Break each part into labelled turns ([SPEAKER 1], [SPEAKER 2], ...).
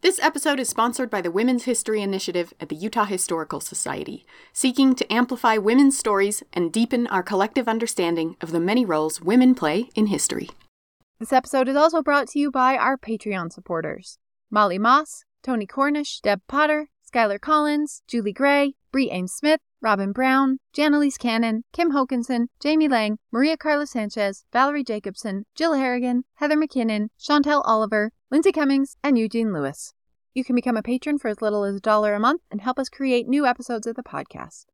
[SPEAKER 1] This episode is sponsored by the Women's History Initiative at the Utah Historical Society, seeking to amplify women's stories and deepen our collective understanding of the many roles women play in history.
[SPEAKER 2] This episode is also brought to you by our Patreon supporters Molly Moss, Tony Cornish, Deb Potter, Skylar Collins, Julie Gray, Brie Ames Smith, Robin Brown, Janelise Cannon, Kim Hokinson, Jamie Lang, Maria Carla Sanchez, Valerie Jacobson, Jill Harrigan, Heather McKinnon, Chantel Oliver, Lindsay Cummings, and Eugene Lewis. You can become a patron for as little as a dollar a month and help us create new episodes of the podcast.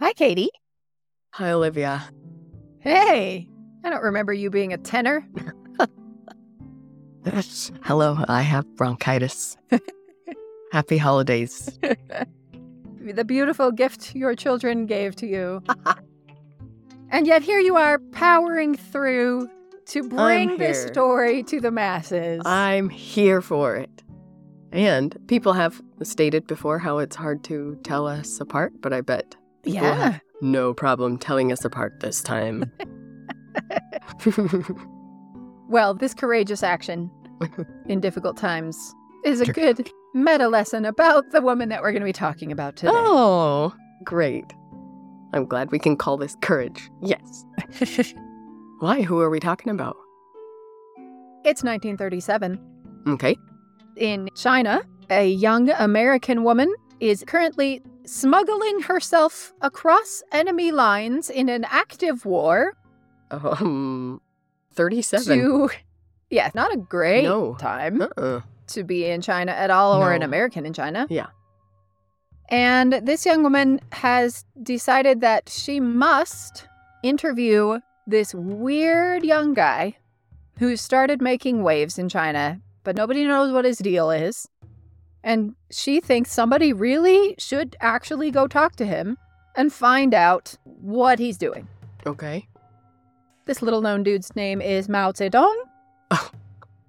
[SPEAKER 2] Hi, Katie.
[SPEAKER 3] Hi, Olivia.
[SPEAKER 2] Hey, I don't remember you being a tenor.
[SPEAKER 3] Hello, I have bronchitis. Happy holidays.
[SPEAKER 2] the beautiful gift your children gave to you. And yet here you are powering through to bring this story to the masses.
[SPEAKER 3] I'm here for it. And people have stated before how it's hard to tell us apart, but I bet
[SPEAKER 2] yeah.
[SPEAKER 3] have no problem telling us apart this time.
[SPEAKER 2] Well, this courageous action in difficult times is a good meta lesson about the woman that we're going to be talking about today.
[SPEAKER 3] oh, great. I'm glad we can call this courage. Yes. Why? Who are we talking about?
[SPEAKER 2] It's 1937.
[SPEAKER 3] Okay.
[SPEAKER 2] In China, a young American woman is currently smuggling herself across enemy lines in an active war
[SPEAKER 3] Um, 37.
[SPEAKER 2] to yeah, not a great
[SPEAKER 3] No.
[SPEAKER 2] time
[SPEAKER 3] Uh-uh.
[SPEAKER 2] to be in China at all or an American in China.
[SPEAKER 3] Yeah.
[SPEAKER 2] And this young woman has decided that she must interview this weird young guy who started making waves in China, but nobody knows what his deal is. And she thinks somebody really should actually go talk to him and find out what he's doing.
[SPEAKER 3] Okay.
[SPEAKER 2] This little known dude's name is Mao Zedong, Oh,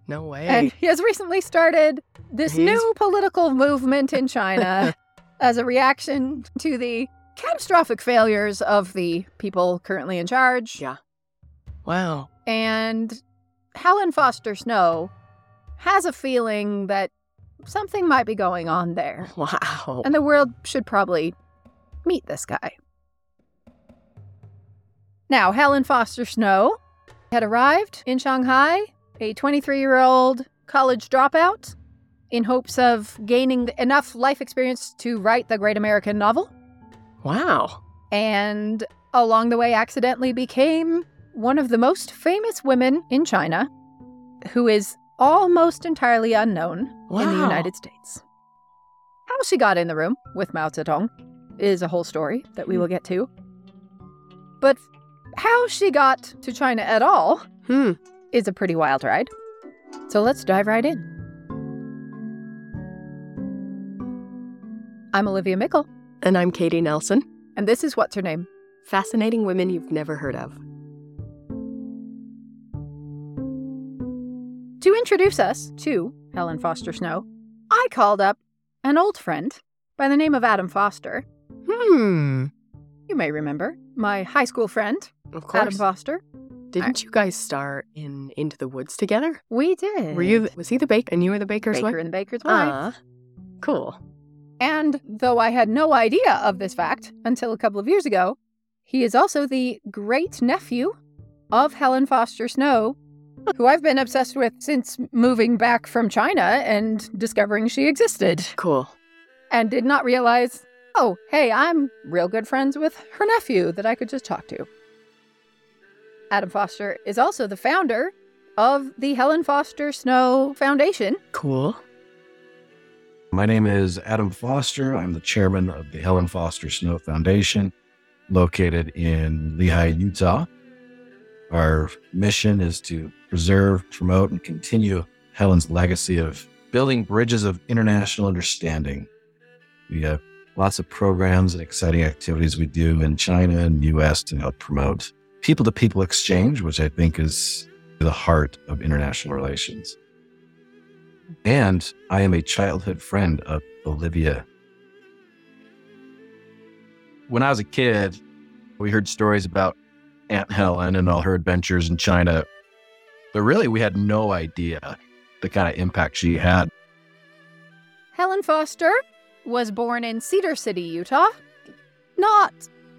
[SPEAKER 3] No way.
[SPEAKER 2] and he has recently started this
[SPEAKER 3] He's-
[SPEAKER 2] new political movement in China as a reaction to the catastrophic failures of the people currently in charge.
[SPEAKER 3] Yeah. wow.
[SPEAKER 2] And Helen Foster Snow has a feeling that something might be going on there.
[SPEAKER 3] Wow.
[SPEAKER 2] And the world should probably meet this guy. Now, Helen Foster Snow had arrived in Shanghai, a 23 year old college dropout, in hopes of gaining enough life experience to write the great American novel,
[SPEAKER 3] Wow.
[SPEAKER 2] and along the way accidentally became one of the most famous women in China, who is almost entirely unknown in the United States. How she got in the room with Mao Zedong is a whole story that we will get to. But how she got to China at all
[SPEAKER 3] Hmm.
[SPEAKER 2] is a pretty wild ride. So let's dive right in. I'm Olivia Meikle,
[SPEAKER 3] And I'm Katie Nelson.
[SPEAKER 2] and this is What's Her Name?
[SPEAKER 3] Fascinating women you've never heard of.
[SPEAKER 2] To introduce us to Helen Foster Snow, I called up an old friend by the name of Adam Foster.
[SPEAKER 3] Hmm.
[SPEAKER 2] You may remember my high school friend,
[SPEAKER 3] Of course. Adam.
[SPEAKER 2] Foster.
[SPEAKER 3] Didn't you guys star in Into the Woods together?
[SPEAKER 2] We did.
[SPEAKER 3] Were you? Was he the baker and you were the baker's
[SPEAKER 2] Baker
[SPEAKER 3] wife?
[SPEAKER 2] and the Baker's wife?
[SPEAKER 3] Ah, cool.
[SPEAKER 2] And though I had no idea of this fact until a couple of years ago, he is also the great nephew of Helen Foster Snow, who I've been obsessed with since moving back from China and discovering she existed,
[SPEAKER 3] Cool.
[SPEAKER 2] and did not realize, oh, hey, I'm real good friends with her nephew that I could just talk to. Adam Foster is also the founder of the Helen Foster Snow Foundation,
[SPEAKER 3] Cool.
[SPEAKER 4] My name is Adam Foster. I'm the chairman of the Helen Foster Snow Foundation. located in Lehi, Utah. Our mission is to preserve, promote, and continue Helen's legacy of building bridges of international understanding. We have lots of programs and exciting activities we do in China and US to help promote people to people exchange, which I think is the heart of international relations. And I am a childhood friend of Olivia. When I was a kid, we heard stories about Aunt Helen and all her adventures in China, but really we had no idea the kind of impact she had.
[SPEAKER 2] Helen Foster was born in Cedar City, Utah. Not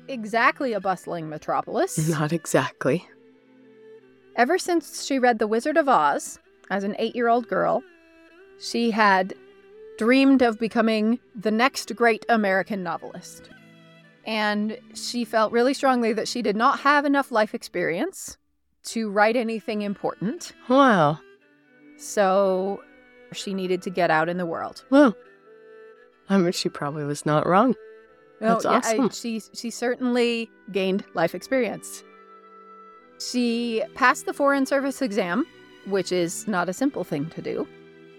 [SPEAKER 2] exactly a bustling metropolis.
[SPEAKER 3] Not exactly.
[SPEAKER 2] Ever since she read The Wizard of Oz as an eight year old girl, she had dreamed of becoming the next great American novelist. And she felt really strongly that she did not have enough life experience to write anything important.
[SPEAKER 3] Wow.
[SPEAKER 2] So she needed to get out in the world.
[SPEAKER 3] Well, I mean, she probably was not wrong. That's
[SPEAKER 2] Oh, yeah, I-
[SPEAKER 3] awesome.
[SPEAKER 2] she she certainly gained life experience. She passed the Foreign Service exam, which is not a simple thing to do.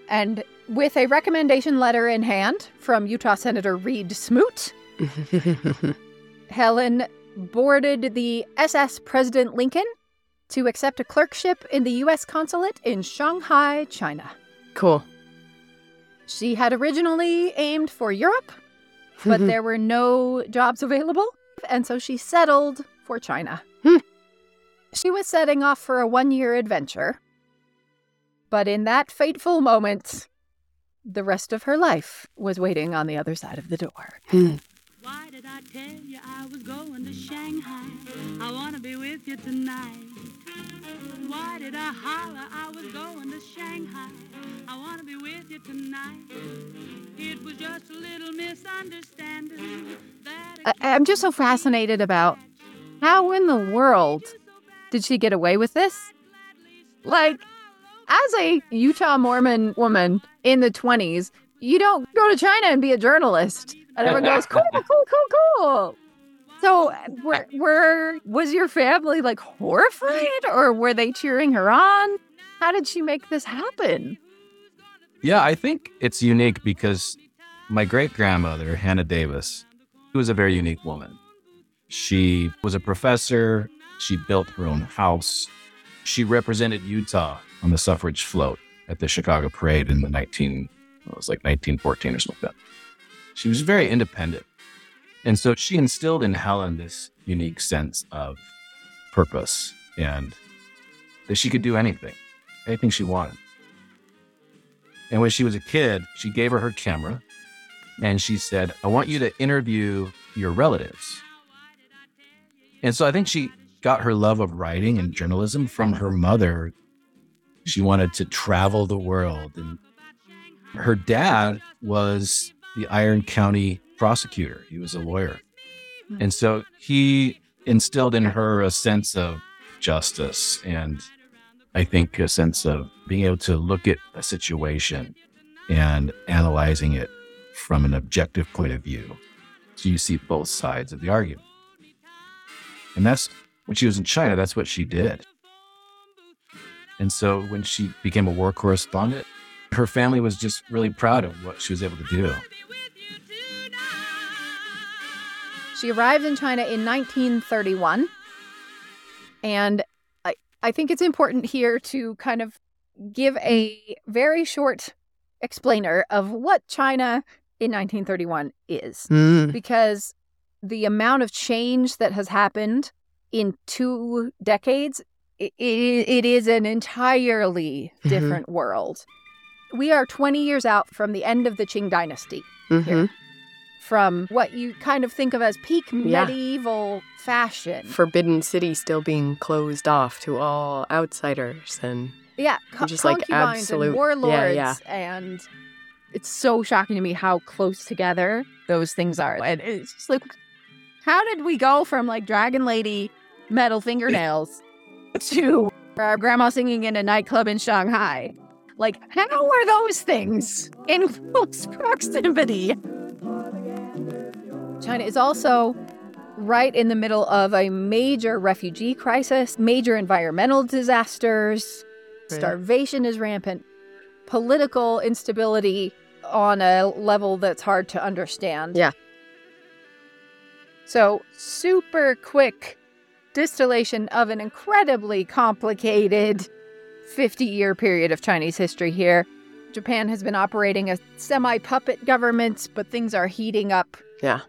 [SPEAKER 2] And with a recommendation letter in hand from Utah Senator Reed Smoot, Helen boarded the SS President Lincoln to accept a clerkship in the U.S. consulate in Shanghai, China.
[SPEAKER 3] cool.
[SPEAKER 2] She had originally aimed for Europe, but there were no jobs available, and so she settled for China.
[SPEAKER 3] Hmm.
[SPEAKER 2] She was setting off for a one year adventure, but in that fateful moment, the rest of her life was waiting on the other side of the door. Hmm.
[SPEAKER 5] Why did I tell you I was going to Shanghai? I wanna be with you tonight. Why did I holler I was going to Shanghai? I wanna be with you tonight. It was just a little misunderstanding. That
[SPEAKER 2] I- I'm just so fascinated about how in the world did she get away with this? Like, as a Utah Mormon woman in the 20s, you don't go to China and be a journalist. And everyone goes, cool, cool, cool, cool. So, were, were was your family like horrified, or were they cheering her on? How did she make this happen?
[SPEAKER 4] Yeah, I think it's unique because my great grandmother, Hannah Davis, who was a very unique woman. She was a professor. She built her own house. She represented Utah on the suffrage float at the Chicago Parade in the 19, well, it was like 1914 or something like that. She was very independent. And so she instilled in Helen this unique sense of purpose and that she could do anything, anything she wanted. And when she was a kid, she gave her her camera and she said, I want you to interview your relatives. And so I think she got her love of writing and journalism from her mother. She wanted to travel the world. And her dad was the Iron County prosecutor, he was a lawyer. Hmm. And so he instilled in her a sense of justice and I think a sense of being able to look at a situation and analyzing it from an objective point of view. So you see both sides of the argument. And that's when she was in China, that's what she did. And so when she became a war correspondent, her family was just really proud of what she was able to do.
[SPEAKER 2] She arrived in China in 1931. And I, I think it's important here to kind of give a very short explainer of what China in 1931 is.
[SPEAKER 3] Mm.
[SPEAKER 2] Because the amount of change that has happened in two decades, i i it is an entirely
[SPEAKER 3] Mhm.
[SPEAKER 2] different world. We are 20 years out from the end of the Qing dynasty
[SPEAKER 3] hmm
[SPEAKER 2] from what you kind of think of as peak
[SPEAKER 3] Yeah.
[SPEAKER 2] medieval fashion.
[SPEAKER 3] Forbidden City still being closed off to all outsiders and
[SPEAKER 2] yeah, co-
[SPEAKER 3] just, like, absolute-
[SPEAKER 2] and
[SPEAKER 3] yeah,
[SPEAKER 2] warlords,
[SPEAKER 3] yeah.
[SPEAKER 2] and it's so shocking to me how close together those things are. And it's just like, how did we go from like Dragon Lady metal fingernails to our grandma singing in a nightclub in Shanghai? Like, how are those things in close proximity? China is also right in the middle of a major refugee crisis, major environmental disasters,
[SPEAKER 3] Right.
[SPEAKER 2] starvation is rampant, political instability on a level that's hard to understand.
[SPEAKER 3] Yeah.
[SPEAKER 2] So, super quick distillation of an incredibly complicated 50 year period of Chinese history here. Japan has been operating a semi puppet government, but things are heating up
[SPEAKER 3] Yeah.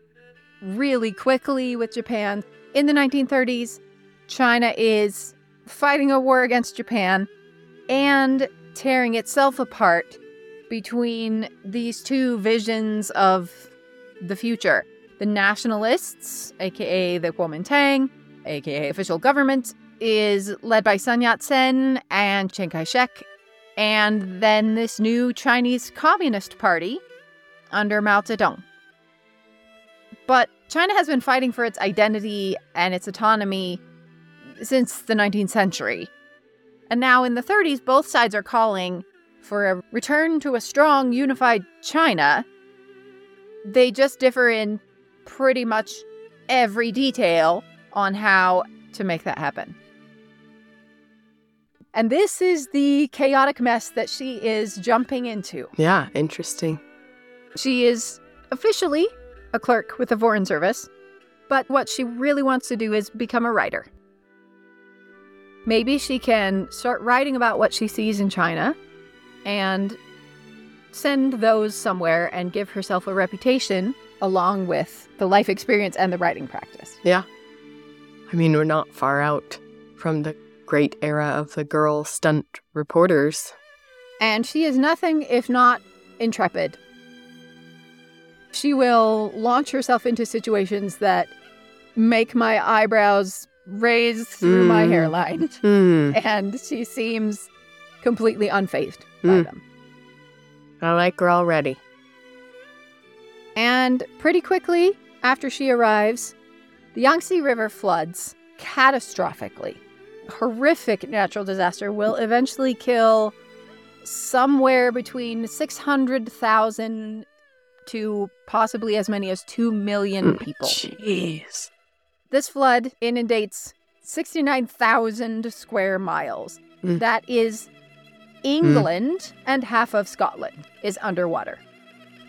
[SPEAKER 2] really quickly with Japan. In the 1930s, China is fighting a war against Japan and tearing itself apart between these two visions of the future. The nationalists, aka the Kuomintang, aka official government, is led by Sun Yat sen and Chiang Kai shek. And then this new Chinese Communist Party under Mao Zedong. But China has been fighting for its identity and its autonomy since the 19th century. And now in the 30s, both sides are calling for a return to a strong, unified China. They just differ in pretty much every detail on how to make that happen. And this is the chaotic mess that she is jumping into.
[SPEAKER 3] Yeah. Interesting.
[SPEAKER 2] She is officially a clerk with the Foreign Service, but what she really wants to do is become a writer. Maybe she can start writing about what she sees in China and send those somewhere and give herself a reputation along with the life experience and the writing practice.
[SPEAKER 3] Yeah. I mean, we're not far out from the great era of the girl stunt reporters.
[SPEAKER 2] And she is nothing if not intrepid. She will launch herself into situations that make my eyebrows raise through my
[SPEAKER 3] Mm.
[SPEAKER 2] hairline.
[SPEAKER 3] Hmm.
[SPEAKER 2] And she seems completely unfazed by
[SPEAKER 3] Mm.
[SPEAKER 2] them.
[SPEAKER 3] I like her already.
[SPEAKER 2] And pretty quickly after she arrives, the Yangtze River floods catastrophically. Horrific natural disaster will eventually kill somewhere between 600,000 to possibly as many as 2 million
[SPEAKER 3] Mm,
[SPEAKER 2] people.
[SPEAKER 3] Jeez.
[SPEAKER 2] This flood inundates 69,000 square miles.
[SPEAKER 3] Mm.
[SPEAKER 2] That is England and half of Scotland is underwater.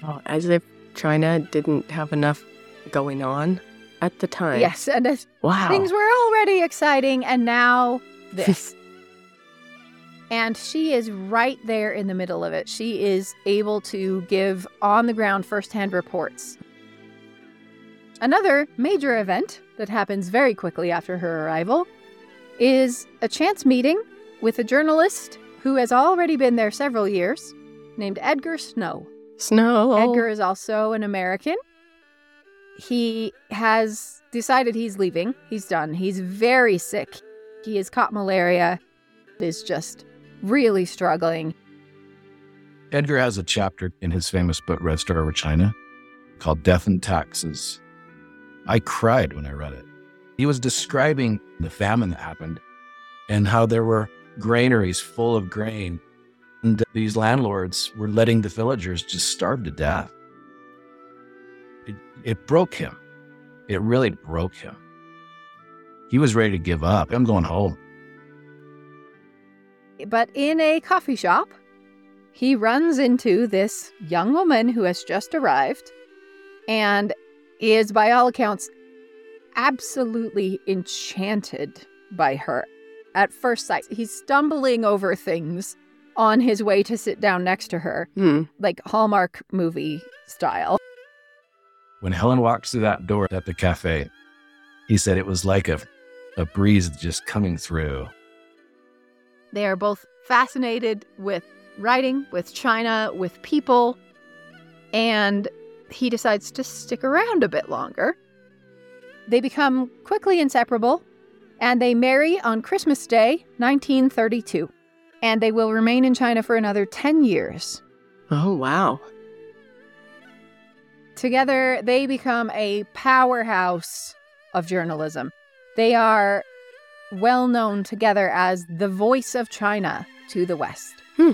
[SPEAKER 3] Oh, as if China didn't have enough going on at the time.
[SPEAKER 2] Yes, and as
[SPEAKER 3] Wow.
[SPEAKER 2] things were already exciting, and now this. and she is right there in the middle of it. She is able to give on the ground firsthand reports. Another major event that happens very quickly after her arrival is a chance meeting with a journalist who has already been there several years, named Edgar Snow.
[SPEAKER 3] Snow.
[SPEAKER 2] Edgar is also an American. He has decided he's leaving. He's done. He's very sick. He has caught malaria, is just really struggling.
[SPEAKER 4] Edgar has a chapter in his famous book, Red Star Over China, called Death and Taxes. I cried when I read it. He was describing the famine that happened and how there were granaries full of grain. And these landlords were letting the villagers just starve to death. It, it broke him. It really broke him. He was ready to give up. I'm going home.
[SPEAKER 2] But in a coffee shop, he runs into this young woman who has just arrived and is, by all accounts, absolutely enchanted by her. At first sight, he's stumbling over things on his way to sit down next to her,
[SPEAKER 3] Hmm.
[SPEAKER 2] like Hallmark movie style.
[SPEAKER 4] When Helen walked through that door at the cafe, he said it was like a, a breeze just coming through.
[SPEAKER 2] They are both fascinated with writing, with China, with people, and he decides to stick around a bit longer. They become quickly inseparable, and they marry on Christmas Day, 1932. And they will remain in China for another 10 years.
[SPEAKER 3] Oh, wow.
[SPEAKER 2] Together, they become a powerhouse of journalism. They are well known together as the voice of China to the West.
[SPEAKER 3] Hmm.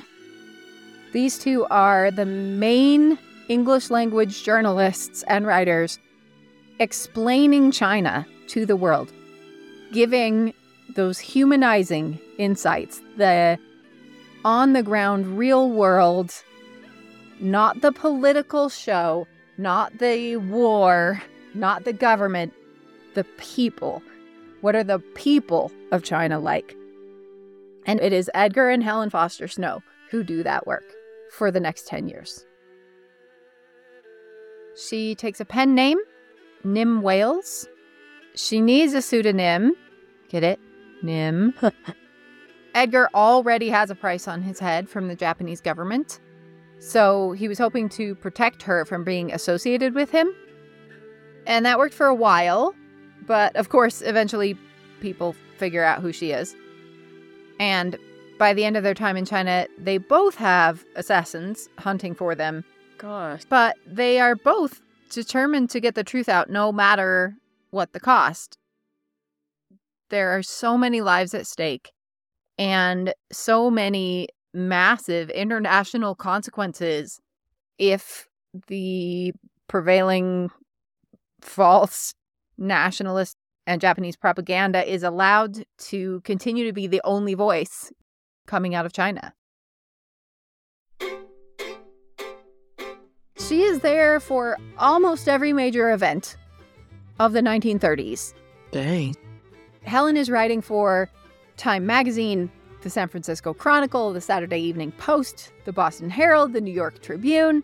[SPEAKER 2] These two are the main English language journalists and writers explaining China to the world, giving those humanizing insights, the on the ground, real world, not the political show, not the war, not the government, the people. What are the people of China like? And it is Edgar and Helen Foster Snow who do that work for the next 10 years. She takes a pen name, Nim Wales. She needs a pseudonym. Get it? Nim. Edgar already has a price on his head from the Japanese government. So he was hoping to protect her from being associated with him. And that worked for a while. But of course, eventually people figure out who she is. And by the end of their time in China, they both have assassins hunting for them
[SPEAKER 3] Gosh.
[SPEAKER 2] but they are both determined to get the truth out no matter what the cost. There are so many lives at stake and so many massive international consequences if the prevailing false nationalist and Japanese propaganda is allowed to continue to be the only voice coming out of China. She is there for almost every major event of the 1930s.
[SPEAKER 3] Dang.
[SPEAKER 2] Helen is writing for Time Magazine, the San Francisco Chronicle, the Saturday Evening Post, the Boston Herald, the New York Tribune,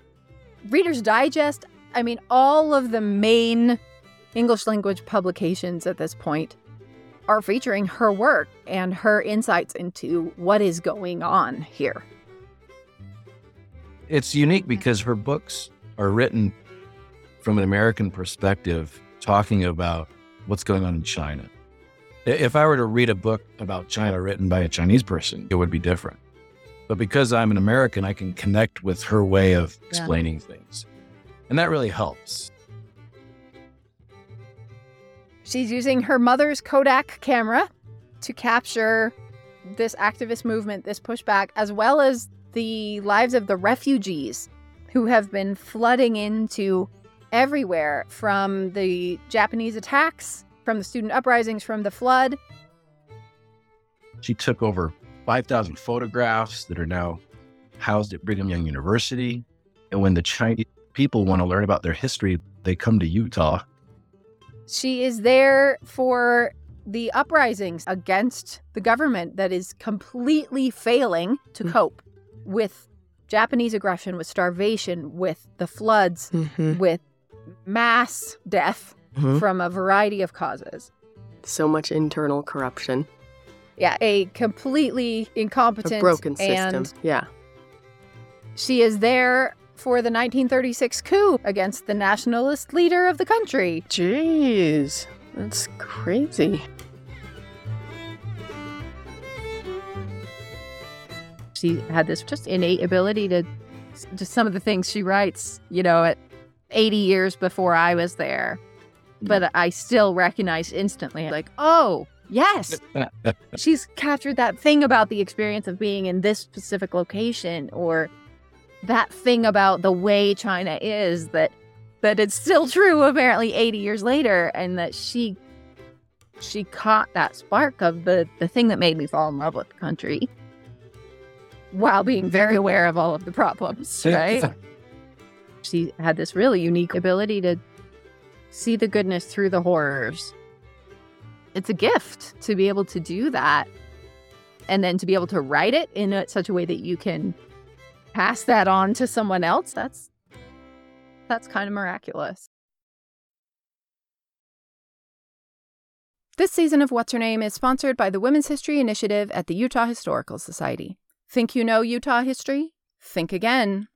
[SPEAKER 2] Reader's Digest. I mean, all of the main English language publications at this point are featuring her work and her insights into what is going on here.
[SPEAKER 4] It's unique because her books are written from an American perspective, talking about what's going on in China. If I were to read a book about China written by a Chinese person, it would be different. But because I'm an American, I can connect with her way of explaining things. And that really helps.
[SPEAKER 2] She's using her mother's Kodak camera to capture this activist movement, this pushback, as well as the lives of the refugees who have been flooding into everywhere from the Japanese attacks, from the student uprisings, from the flood.
[SPEAKER 4] She took over 5,000 photographs that are now housed at Brigham Young University. And when the Chinese people want to learn about their history, they come to Utah.
[SPEAKER 2] She is there for the uprisings against the government that is completely failing to
[SPEAKER 3] Mm.
[SPEAKER 2] cope with Japanese aggression, with starvation, with the floods,
[SPEAKER 3] Mm-hmm.
[SPEAKER 2] with mass death
[SPEAKER 3] Mhm.
[SPEAKER 2] from a variety of causes.
[SPEAKER 3] So much internal corruption.
[SPEAKER 2] Yeah, a completely
[SPEAKER 3] A
[SPEAKER 2] incompetent
[SPEAKER 3] broken system. Yeah.
[SPEAKER 2] she is there for the 1936 coup against the nationalist leader of the country.
[SPEAKER 3] Jeez. That's crazy.
[SPEAKER 2] She had this just innate ability to just some of the things she writes, you know, at 80 years before I was there. But I still recognize instantly, like, oh, yes, she's captured that thing about the experience of being in this specific location or that thing about the way China is that that it's still true apparently 80 years later and that she she caught that spark of the the thing that made me fall in love with the country while being very aware of all of the problems right? She had this really unique ability to see the goodness through the horrors. It's a gift to be able to do that and then to be able to write it in a, such a way that you can pass that on to someone else. That's that's kind of miraculous. This season of what's her name is sponsored by the women's history initiative at the utah historical society. Think you know utah history? Think again.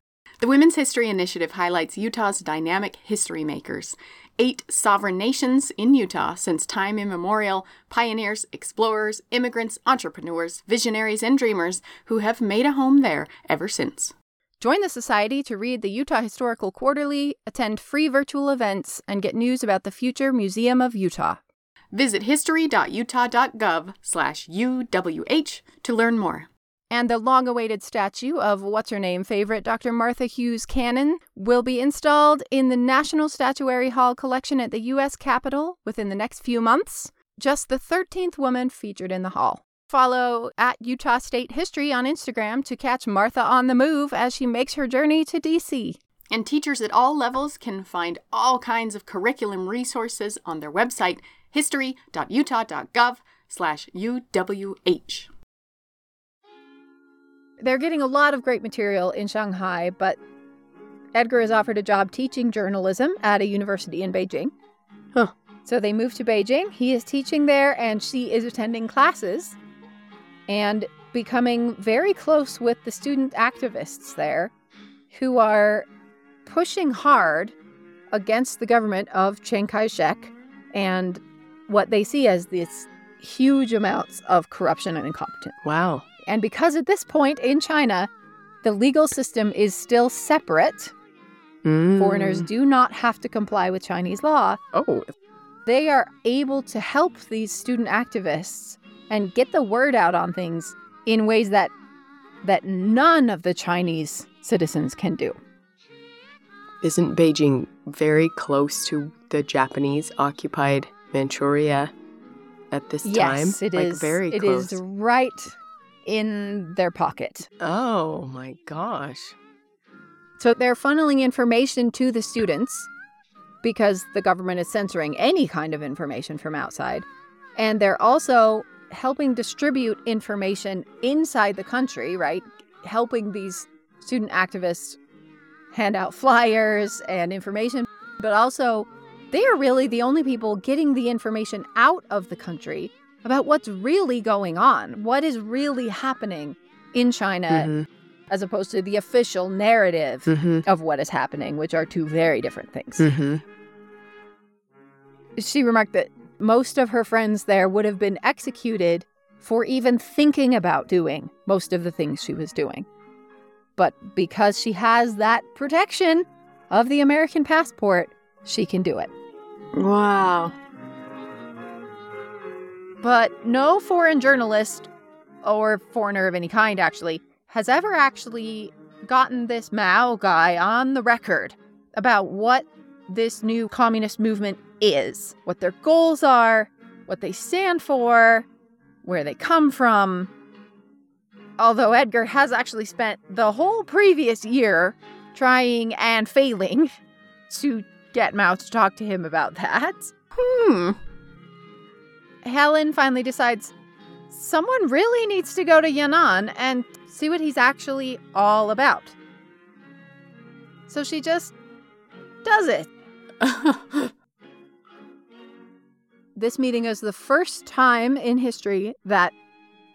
[SPEAKER 1] The Women's History Initiative highlights Utah's dynamic history makers. Eight sovereign nations in Utah since time immemorial, pioneers, explorers, immigrants, entrepreneurs, visionaries, and dreamers who have made a home there ever since.
[SPEAKER 2] Join the Society to read the Utah Historical Quarterly, attend free virtual events, and get news about the future Museum of Utah.
[SPEAKER 1] Visit history.utah.gov slash UWH to learn more.
[SPEAKER 2] And the long awaited statue of what's her name favorite Dr. Martha Hughes Cannon will be installed in the National Statuary Hall collection at the U.S. Capitol within the next few months. Just the 13th woman featured in the hall. Follow at Utah State History on Instagram to catch Martha on the move as she makes her journey to DC.
[SPEAKER 1] And teachers at all levels can find all kinds of curriculum resources on their website, history.utah.gov slash UWH.
[SPEAKER 2] They're getting a lot of great material in Shanghai, but Edgar is offered a job teaching journalism at a university in Beijing.
[SPEAKER 3] Huh.
[SPEAKER 2] So they move to Beijing. He is teaching there, and she is attending classes and becoming very close with the student activists there who are pushing hard against the government of Chiang Kai shek and what they see as these huge amounts of corruption and incompetence.
[SPEAKER 3] Wow.
[SPEAKER 2] And because at this point in China, the legal system is still separate,
[SPEAKER 3] Mm.
[SPEAKER 2] foreigners do not have to comply with Chinese law.
[SPEAKER 3] Oh,
[SPEAKER 2] They are able to help these student activists and get the word out on things in ways that that none of the Chinese citizens can do.
[SPEAKER 3] isn't Beijing very close to the Japanese occupied Manchuria at this time?
[SPEAKER 2] Yes, it
[SPEAKER 3] like
[SPEAKER 2] is.
[SPEAKER 3] very
[SPEAKER 2] It
[SPEAKER 3] close.
[SPEAKER 2] is right in their pocket.
[SPEAKER 3] Oh my gosh.
[SPEAKER 2] So they're funneling information to the students because the government is censoring any kind of information from outside. And they're also helping distribute information inside the country, right? Helping these student activists hand out flyers and information, but also they are really the only people getting the information out of the country about what's really going on, what is really happening in China,
[SPEAKER 3] Mhm,
[SPEAKER 2] as opposed to the official narrative
[SPEAKER 3] mhm,
[SPEAKER 2] of what is happening, which are two very different things.
[SPEAKER 3] mhm.
[SPEAKER 2] She remarked that most of her friends there would have been executed for even thinking about doing most of the things she was doing. But because she has that protection of the American passport, she can do it.
[SPEAKER 3] Wow.
[SPEAKER 2] But no foreign journalist or foreigner of any kind actually has ever actually gotten this Mao guy on the record about what this new communist movement is, what their goals are, what they stand for, where they come from. Although Edgar has actually spent the whole previous year trying and failing to get Mao to talk to him about that.
[SPEAKER 1] Hmm.
[SPEAKER 2] Helen finally decides someone really needs to go to Yan'an and see what he's actually all about. So she just does it. This meeting is the first time in history that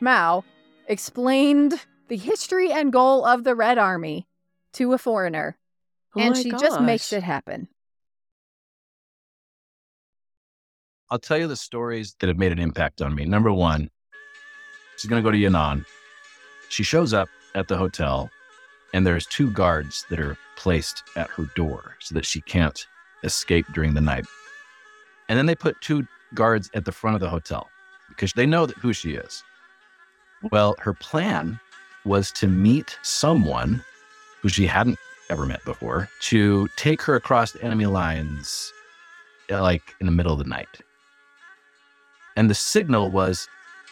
[SPEAKER 2] Mao explained the history and goal of the Red Army to a foreigner,
[SPEAKER 3] Oh
[SPEAKER 2] and
[SPEAKER 3] my
[SPEAKER 2] she just makes it happen.
[SPEAKER 4] I'll tell you the stories that have made an impact on me. Number one, she's going to go to Yan'an. She shows up at the hotel, and there's two guards that are placed at her door so that she can't escape during the night. And then they put two guards at the front of the hotel because they know that who she is. Well, her plan was to meet someone who she hadn't ever met before to take her across the enemy lines like in the middle of the night. And the signal was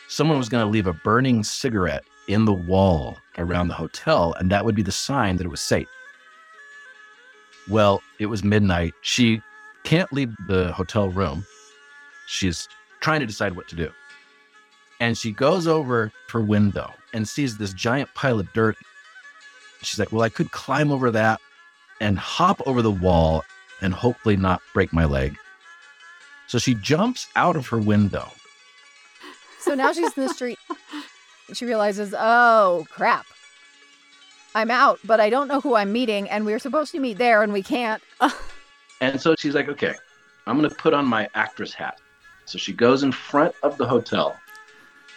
[SPEAKER 4] someone was going to leave a burning cigarette in the wall around the hotel, and that would be the sign that it was safe. Well, it was midnight. She can't leave the hotel room. She's trying to decide what to do. And she goes over her window and sees this giant pile of dirt. She's like, Well, I could climb over that and hop over the wall and hopefully not break my leg. So she jumps out of her window.
[SPEAKER 2] So now she's in the street. She realizes, oh, crap. I'm out, but I don't know who I'm meeting, and we are supposed to meet there, and we can't.
[SPEAKER 4] And so she's like, okay, I'm going to put on my actress hat. So she goes in front of the hotel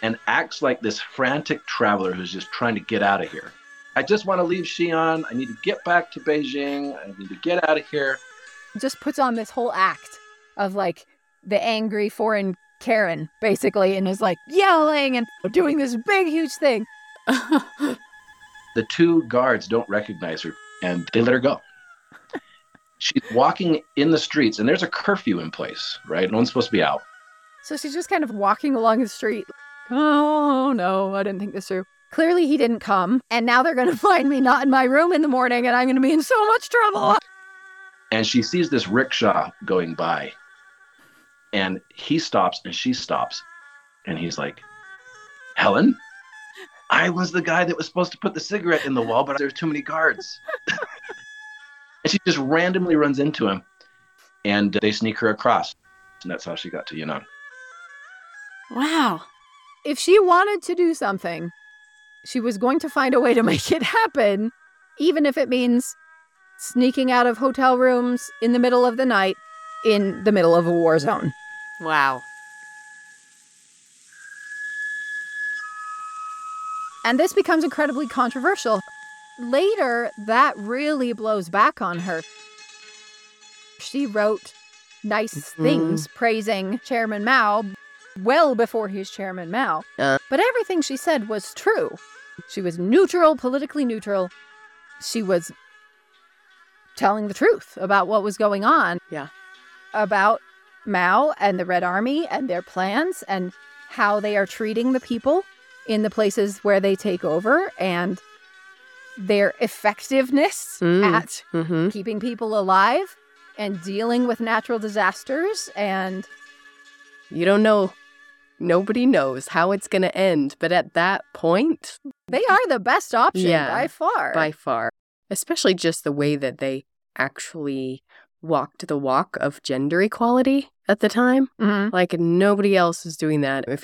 [SPEAKER 4] and acts like this frantic traveler who's just trying to get out of here. I just want to leave Xi'an. I need to get back to Beijing. I need to get out of here.
[SPEAKER 2] Just puts on this whole act of like the angry foreign Karen, basically, and is like yelling and doing this big, huge thing.
[SPEAKER 6] The two guards don't recognize her and they let her go. She's walking in the streets and there's a curfew in place, right? No one's supposed to be out.
[SPEAKER 2] So she's just kind of walking along the street. Oh no, I didn't think this through. Clearly he didn't come, and now they're gonna find me not in my room in the morning, and I'm gonna be in so much trouble.
[SPEAKER 6] And she sees this rickshaw going by. And he stops and she stops. And he's like, Helen, I was the guy that was supposed to put the cigarette in the wall, but there's too many guards. and she just randomly runs into him. And they sneak her across. And that's how she got to Yan'an.
[SPEAKER 1] Wow.
[SPEAKER 2] If she wanted to do something, she was going to find a way to make it happen, even if it means sneaking out of hotel rooms in the middle of the night in the middle of a war zone.
[SPEAKER 1] Wow.
[SPEAKER 2] And this becomes incredibly controversial. Later, that really blows back on her. She wrote nice
[SPEAKER 3] Mhm.
[SPEAKER 2] things praising Chairman Mao well before he's Chairman Mao.
[SPEAKER 3] Uh.
[SPEAKER 2] But everything she said was true. She was neutral, politically neutral. She was telling the truth about what was going on.
[SPEAKER 3] Yeah.
[SPEAKER 2] About Mao and the Red Army and their plans and how they are treating the people in the places where they take over and their effectiveness
[SPEAKER 3] Mm.
[SPEAKER 2] at
[SPEAKER 3] Mm-hmm.
[SPEAKER 2] keeping people alive and dealing with natural disasters and
[SPEAKER 3] You don't know. Nobody knows how it's going to end. But at that point,
[SPEAKER 2] they are the best option
[SPEAKER 3] Yeah,
[SPEAKER 2] by far.
[SPEAKER 3] by far, especially just the way that they actually walked the walk of gender equality at the time.
[SPEAKER 2] Mhm.
[SPEAKER 3] Like nobody else was doing that. If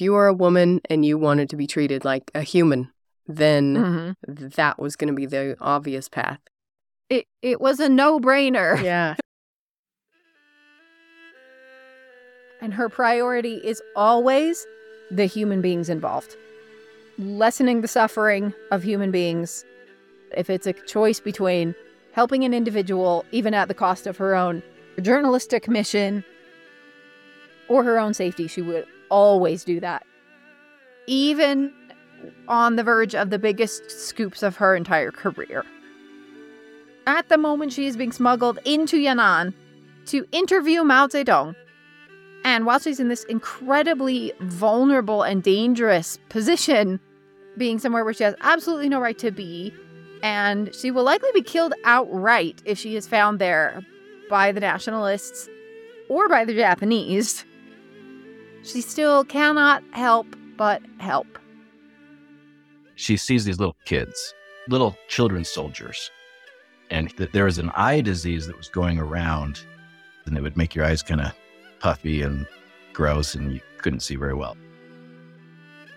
[SPEAKER 3] you were a woman and you wanted to be treated like a human, then
[SPEAKER 2] Mhm.
[SPEAKER 3] that was going to be the obvious path.
[SPEAKER 2] It it was a no-brainer.
[SPEAKER 3] Yeah.
[SPEAKER 2] And her priority is always the human beings involved. Lessening the suffering of human beings. If it's a choice between helping an individual, even at the cost of her own journalistic mission or her own safety, she would always do that. Even on the verge of the biggest scoops of her entire career. At the moment, she is being smuggled into Yan'an to interview Mao Zedong. And while she's in this incredibly vulnerable and dangerous position, being somewhere where she has absolutely no right to be, and she will likely be killed outright if she is found there by the nationalists or by the Japanese, she still cannot help but help.
[SPEAKER 4] she sees these little kids, little children soldiers, and that there was an eye disease that was going around, and it would make your eyes kind of puffy and gross, and you couldn't see very well.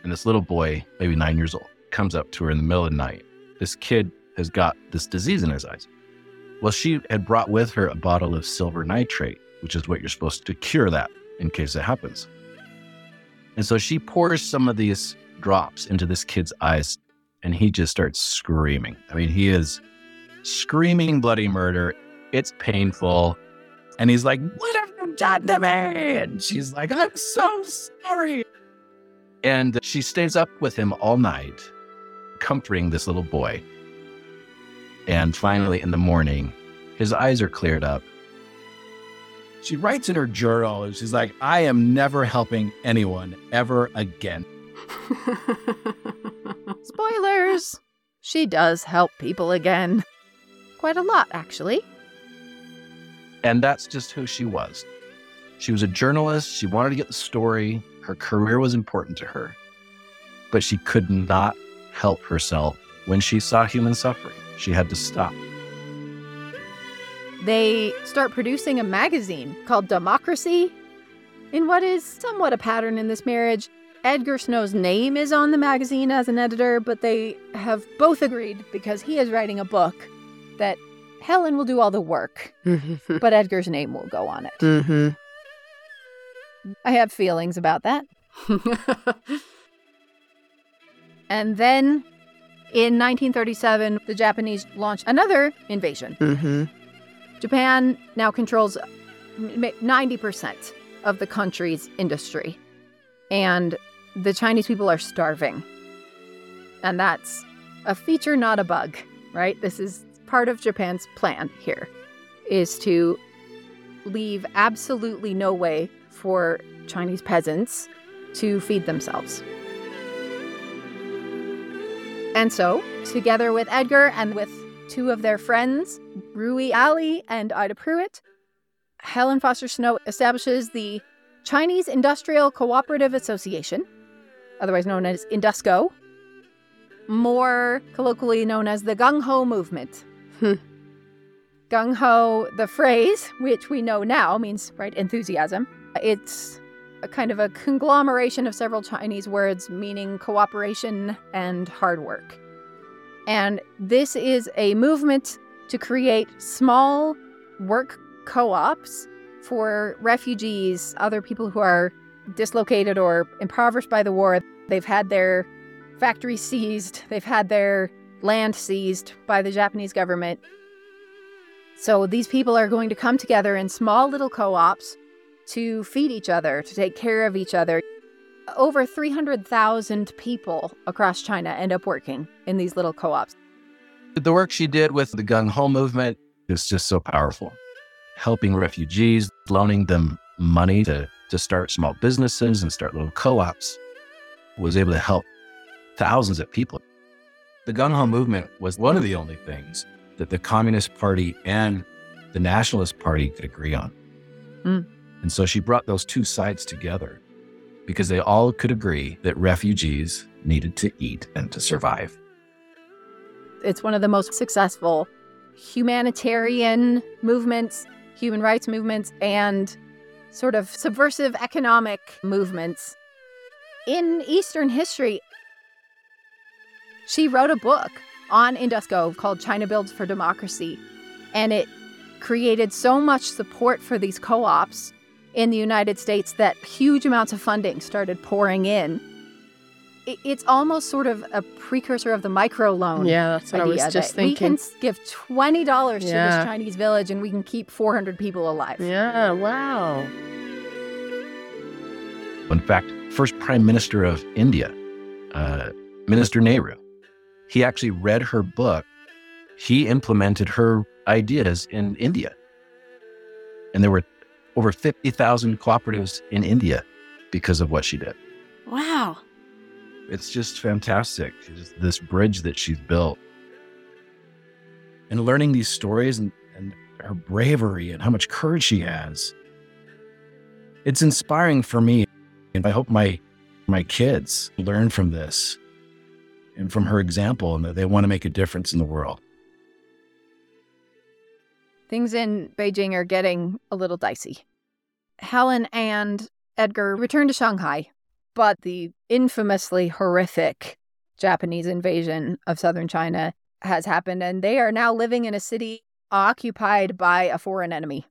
[SPEAKER 4] And this little boy, maybe nine years old, comes up to her in the middle of the night. This kid has got this disease in his eyes. Well, she had brought with her a bottle of silver nitrate, which is what you're supposed to cure that in case it happens. And so she pours some of these drops into this kid's eyes and he just starts screaming. I mean, he is screaming bloody murder. It's painful. And he's like, What have you done to me? And she's like, I'm so sorry. And she stays up with him all night, comforting this little boy. And finally, in the morning, his eyes are cleared up. She writes in her journal, and she's like, I am never helping anyone ever again.
[SPEAKER 2] Spoilers! She does help people again. Quite a lot, actually.
[SPEAKER 4] And that's just who she was. She was a journalist. She wanted to get the story. Her career was important to her. But she could not help herself when she saw human suffering. She had to stop.
[SPEAKER 2] They start producing a magazine called Democracy. In what is somewhat a pattern in this marriage, Edgar Snow's name is on the magazine as an editor, but they have both agreed because he is writing a book that Helen will do all the work,
[SPEAKER 3] mm-hmm.
[SPEAKER 2] but Edgar's name will go on it.
[SPEAKER 3] Mm-hmm.
[SPEAKER 2] I have feelings about that. And then in 1937, the Japanese launched another invasion.
[SPEAKER 3] Mm-hmm.
[SPEAKER 2] Japan now controls 90% of the country's industry, and the Chinese people are starving. And that's a feature, not a bug, right? This is part of Japan's plan here is to leave absolutely no way for Chinese peasants to feed themselves. And so, together with Edgar and with two of their friends, Rewi Alley and Ida Pruitt, Helen Foster Snow establishes the Chinese Industrial Cooperative Association, otherwise known as Indusco, more colloquially known as the Gung Ho movement.
[SPEAKER 3] Hmm.
[SPEAKER 2] Gung Ho, the phrase, which we know now means, right, enthusiasm. It's a kind of a conglomeration of several Chinese words meaning cooperation and hard work. And this is a movement to create small work co ops for refugees, other people who are dislocated or impoverished by the war. They've had their factories seized, they've had their land seized by the Japanese government. So these people are going to come together in small little co ops to feed each other, to take care of each other. Over 300,000 people across China end up working in these little co ops.
[SPEAKER 4] The work she did with the Gung Ho movement is just so powerful. Helping refugees, loaning them money to, to start small businesses and start little co ops, was able to help thousands of people. The Gung Ho movement was one of the only things that the Communist Party and the Nationalist Party could agree on.
[SPEAKER 2] Mm.
[SPEAKER 4] And so she brought those two sides together because they all could agree that refugees needed to eat and to survive.
[SPEAKER 2] It's one of the most successful humanitarian movements, human rights movements, and sort of subversive economic movements in Eastern history. She wrote a book on Indusco called China Builds for Democracy, and it created so much support for these co ops in the United States that huge amounts of funding started pouring in. It's almost sort of a precursor of the microloan.
[SPEAKER 3] Yeah, that's what I was
[SPEAKER 2] idea
[SPEAKER 3] just
[SPEAKER 2] that We can give twenty dollars to this Chinese village, and we can keep four hundred people alive.
[SPEAKER 3] Yeah, wow.
[SPEAKER 4] In fact, first prime minister of India, uh, Minister Nehru, he actually read her book. He implemented her ideas in India. And there were over 50,000 cooperatives in India because of what she did.
[SPEAKER 1] Wow.
[SPEAKER 4] It's just fantastic. It's this bridge that she's built. And learning these stories and, and her bravery and how much courage she has. It's inspiring for me. And I hope my my kids learn from this and from her example and that they want to make a difference in the world.
[SPEAKER 2] Things in Beijing are getting a little dicey. Helen and Edgar return to Shanghai, but the infamously horrific Japanese invasion of southern China has happened, and they are now living in a city occupied by a foreign enemy.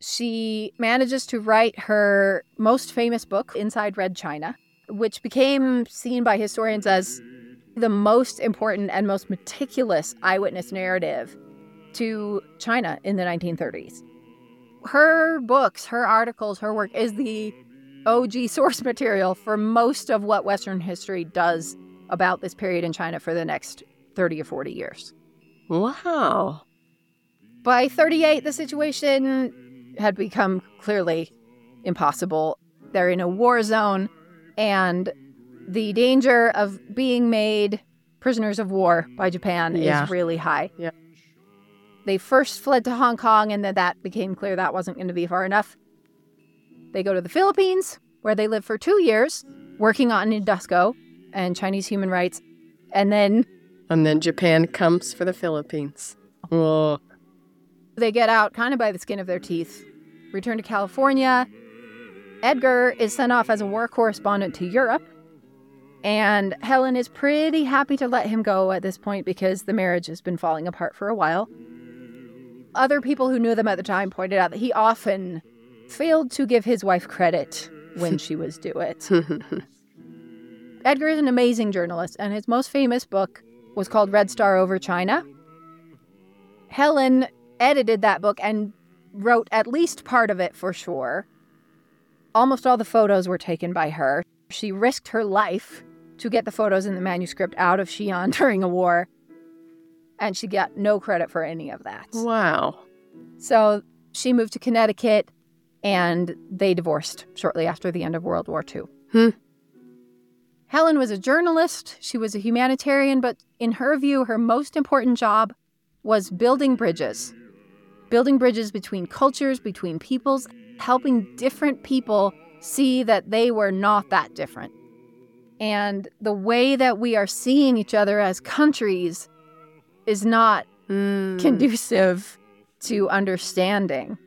[SPEAKER 2] She manages to write her most famous book, Inside Red China, which became seen by historians as the most important and most meticulous eyewitness narrative to China in the 1930s. Her books, her articles, her work is the OG source material for most of what Western history does about this period in China for the next 30 or 40 years.
[SPEAKER 3] Wow.
[SPEAKER 2] By 38, the situation had become clearly impossible. They're in a war zone, and the danger of being made prisoners of war by Japan
[SPEAKER 3] Yeah.
[SPEAKER 2] is really high.
[SPEAKER 3] Yeah.
[SPEAKER 2] They first fled to Hong Kong, and then that became clear that wasn't going to be far enough. They go to the Philippines, where they live for two years, working on Indusco and Chinese human rights. And then
[SPEAKER 3] And then Japan comes for the Philippines.
[SPEAKER 2] They get out kind of by the skin of their teeth, return to California. Edgar is sent off as a war correspondent to Europe. And Helen is pretty happy to let him go at this point because the marriage has been falling apart for a while. Other people who knew them at the time pointed out that he often failed to give his wife credit when she was due it. Edgar is an amazing journalist, and his most famous book was called Red Star Over China. Helen edited that book and wrote at least part of it for sure. Almost all the photos were taken by her. She risked her life to get the photos in the manuscript out of Xi'an during a war. And she got no credit for any of that.
[SPEAKER 3] Wow.
[SPEAKER 2] So she moved to Connecticut and they divorced shortly after the end of World War II.
[SPEAKER 3] Hmm.
[SPEAKER 2] Helen was a journalist, she was a humanitarian, but in her view, her most important job was building bridges. Building bridges between cultures, between peoples, helping different people see that they were not that different. And the way that we are seeing each other as countries is not
[SPEAKER 3] Mm.
[SPEAKER 2] conducive to understanding.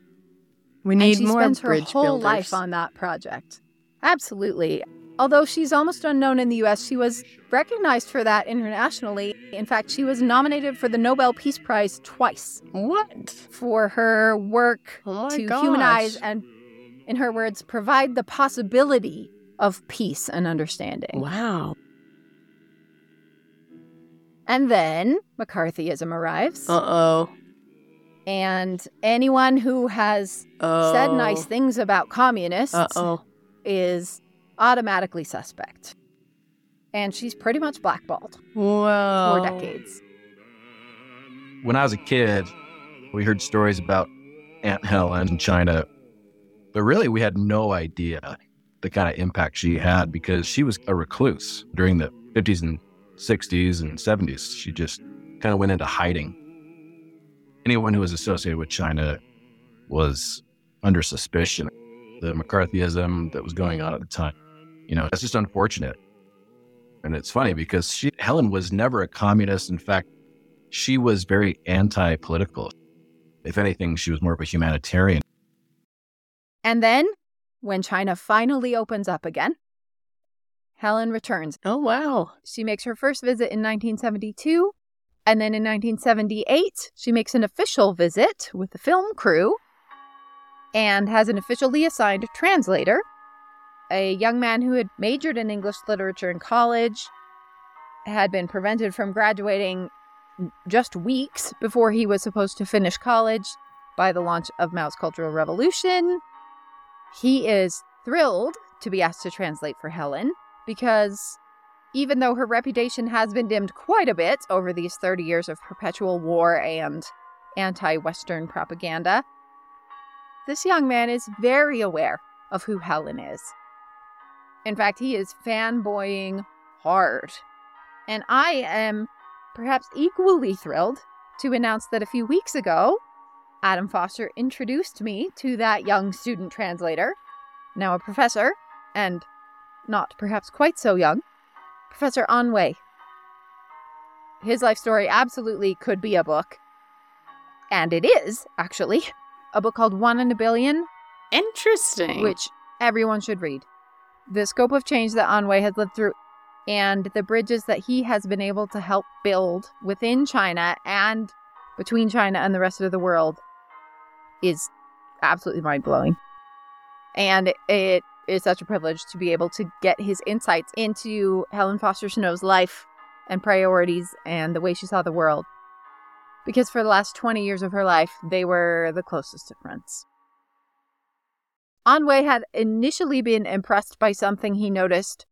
[SPEAKER 3] we need
[SPEAKER 2] and
[SPEAKER 3] need
[SPEAKER 2] she
[SPEAKER 3] more
[SPEAKER 2] spends her whole
[SPEAKER 3] builders.
[SPEAKER 2] life on that project. Absolutely. Although she's almost unknown in the US, she was recognized for that internationally. In fact, she was nominated for the Nobel Peace Prize twice
[SPEAKER 3] What?
[SPEAKER 2] for her work
[SPEAKER 3] Oh
[SPEAKER 2] to
[SPEAKER 3] gosh.
[SPEAKER 2] humanize and, in her words, provide the possibility of peace and understanding.
[SPEAKER 3] Wow.
[SPEAKER 2] And then McCarthyism arrives.
[SPEAKER 3] Uh oh.
[SPEAKER 2] And anyone who has
[SPEAKER 3] Oh.
[SPEAKER 2] said nice things about communists
[SPEAKER 3] Uh oh.
[SPEAKER 2] is automatically suspect. And she's pretty much blackballed
[SPEAKER 3] Wow.
[SPEAKER 2] for decades.
[SPEAKER 4] When I was a kid, we heard stories about Aunt Helen in China, but really we had no idea the kind of impact she had because she was a recluse during the 50s and 60s and 70s. She just kind of went into hiding. Anyone who was associated with China was under suspicion. The McCarthyism that was going on at the time, you know, that's just unfortunate. And it's funny because she, Helen was never a communist. In fact, she was very anti political. If anything, she was more of a humanitarian.
[SPEAKER 2] And then, when China finally opens up again, Helen returns.
[SPEAKER 3] Oh wow.
[SPEAKER 2] She makes her first visit in 1972. And then in 1978, she makes an official visit with the film crew and has an officially assigned translator, a young man who had majored in English literature in college, had been prevented from graduating just weeks before he was supposed to finish college by the launch of Mao's Cultural Revolution. He is thrilled to be asked to translate for Helen because even though her reputation has been dimmed quite a bit over these 30 years of perpetual war and anti Western propaganda, this young man is very aware of who Helen is. In fact, he is fanboying hard. And I am perhaps equally thrilled to announce that a few weeks ago, Adam Foster introduced me to that young student translator, now a professor, and not perhaps quite so young, Professor An Wei. His life story absolutely could be a book. And it is, actually, a book called One in a Billion,
[SPEAKER 1] Interesting.
[SPEAKER 2] which everyone should read. The scope of change that An Wei has lived through and the bridges that he has been able to help build within China and between China and the rest of the world is absolutely mind blowing. And it is such a privilege to be able to get his insights into Helen Foster Snow's life and priorities and the way she saw the world. Because for the last 20 years of her life, they were the closest of friends. An Wei had initially been impressed by something he noticed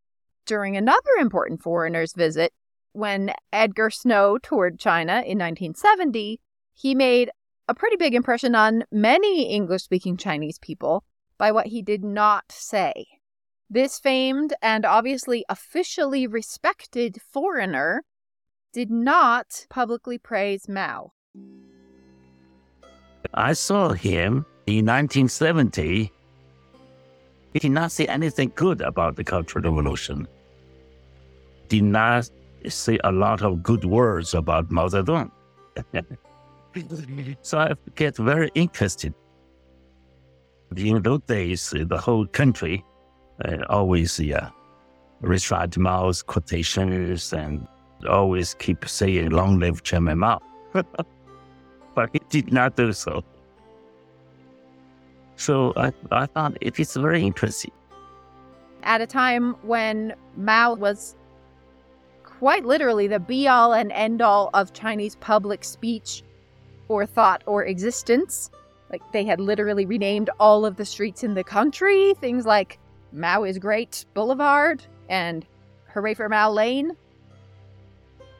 [SPEAKER 2] during another important foreigner's visit when Edgar Snow toured China in 1970. He made a pretty big impression on many English speaking Chinese people by what he did not say. This famed and obviously officially respected foreigner did not publicly praise Mao.
[SPEAKER 7] I saw him in 1970. He did not say anything good about the Cultural Revolution. Did not say a lot of good words about Mao Zedong. so I get very interested. In those days, the whole country uh, always uh, recite Mao's quotations and always keep saying "Long live Chairman Mao." but he did not do so. So I, I thought it is very interesting.
[SPEAKER 2] At a time when Mao was quite literally the be all and end all of Chinese public speech or thought or existence. Like they had literally renamed all of the streets in the country, things like Mao is Great Boulevard and Hooray for Mao Lane.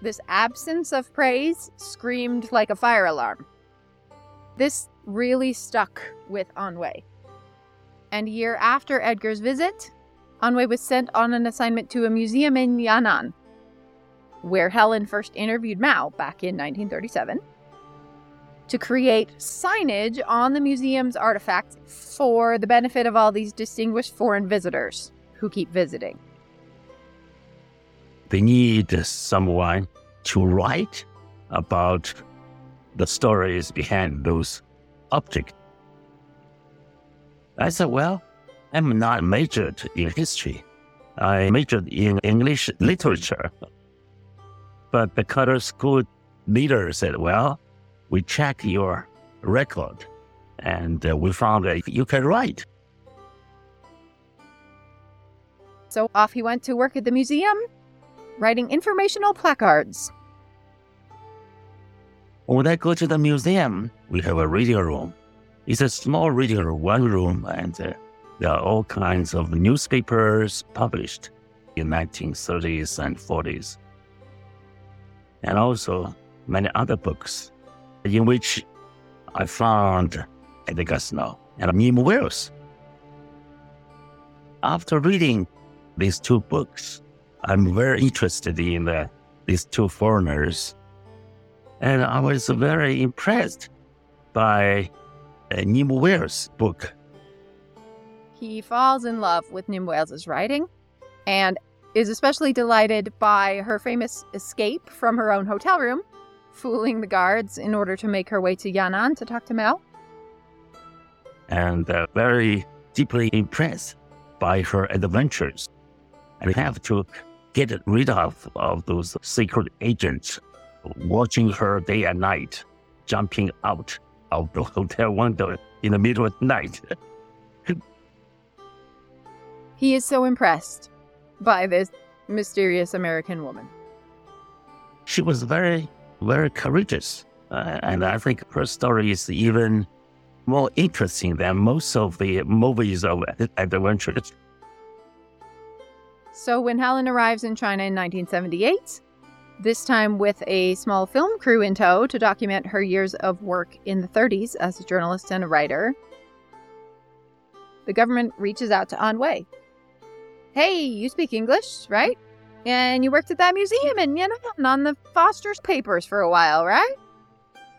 [SPEAKER 2] This absence of praise screamed like a fire alarm. This really stuck with An Wei. And a year after Edgar's visit, An Wei was sent on an assignment to a museum in Yan'an, where Helen first interviewed Mao back in 1937, to create signage on the museum's artifacts for the benefit of all these distinguished foreign visitors who keep visiting.
[SPEAKER 7] They need someone to write about the stories behind those objects. I said, well, I'm not majored in history. I majored in English literature. But the cadre school leader said, well, we checked your record and uh, we found that you can write.
[SPEAKER 2] So off he went to work at the museum, writing informational placards.
[SPEAKER 7] When I go to the museum, we have a reading room. It's a small reading room, one room, and uh, there are all kinds of newspapers published in 1930s and 40s. And also many other books in which I found Edgar Snow and Nym Wales. After reading these two books, I'm very interested in uh, these two foreigners. And I was very impressed by uh, Nym Wales' book.
[SPEAKER 2] He falls in love with Nym Wales' writing and is especially delighted by her famous escape from her own hotel room, fooling the guards in order to make her way to Yan'an to talk to Mao.
[SPEAKER 7] And uh, very deeply impressed by her adventures. And have to get rid of, of those secret agents watching her day and night, jumping out of the hotel window in the middle of the night.
[SPEAKER 2] He is so impressed by this mysterious American woman.
[SPEAKER 7] she was very, very courageous. Uh, and I think her story is even more interesting than most of the movies of ad- adventures.
[SPEAKER 2] So when Helen arrives in China in 1978, this time with a small film crew in tow to document her years of work in the 30s as a journalist and a writer, the government reaches out to An Wei. Hey, you speak English, right? And you worked at that museum in Yan'an on the Foster's papers for a while, right?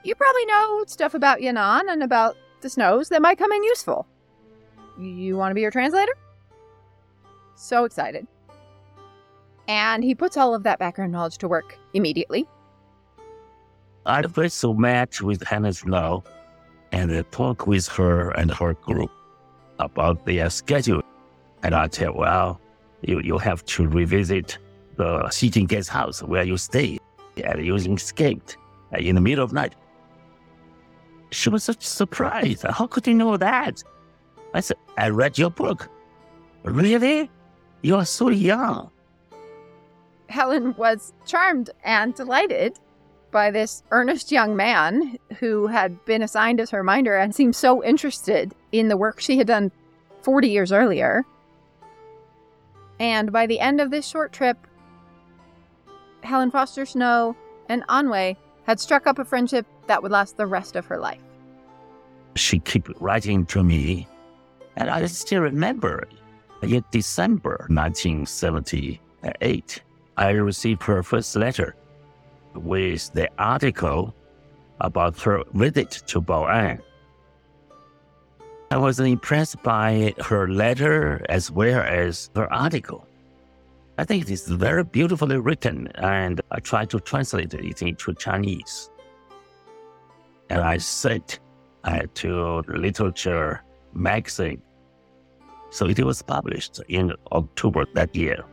[SPEAKER 2] You probably know stuff about Yan'an and about the snows that might come in useful. You want to be your translator? So excited. And he puts all of that background knowledge to work immediately.
[SPEAKER 7] I first met with Hannah Snow and uh, talked with her and her group about their schedule. And I tell, well, you, you have to revisit the Xijing guest house where you stay and you escaped uh, in the middle of night. She was such surprised. How could you know that? I said, I read your book. Really? You are so young.
[SPEAKER 2] Helen was charmed and delighted by this earnest young man who had been assigned as her minder and seemed so interested in the work she had done 40 years earlier. And by the end of this short trip, Helen Foster Snow and An Wei had struck up a friendship that would last the rest of her life.
[SPEAKER 7] she kept writing to me. And I still remember in December 1978, I received her first letter with the article about her visit to Bao'an. I was impressed by her letter as well as her article. I think it is very beautifully written, and I tried to translate it into Chinese. And I sent it to Literature magazine. So it was published in October that year.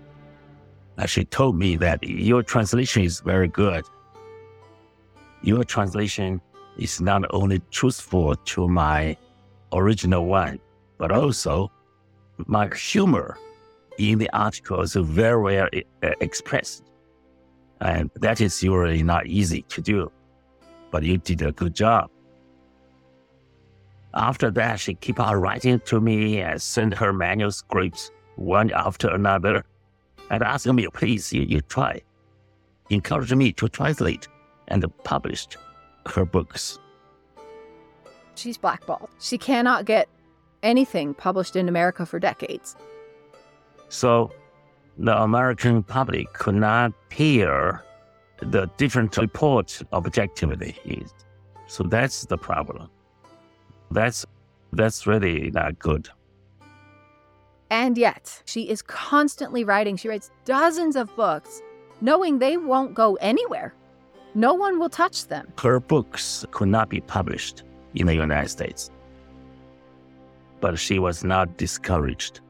[SPEAKER 7] And she told me that your translation is very good. Your translation is not only truthful to my original one, but also my humor in the article is very well uh, expressed. And that is usually not easy to do, but you did a good job. After that, she kept on writing to me and sent her manuscripts one after another. and asked me, please, you, you try. Encouraged me to translate and published her books.
[SPEAKER 2] She's blackballed. She cannot get anything published in America for decades.
[SPEAKER 7] So the American public could not hear the different reports objectively. So that's the problem. That's that's really not good.
[SPEAKER 2] And yet, she is constantly writing. She writes dozens of books, knowing they won't go anywhere. No one will touch them.
[SPEAKER 7] Her books could not be published in the United States. But she was not discouraged.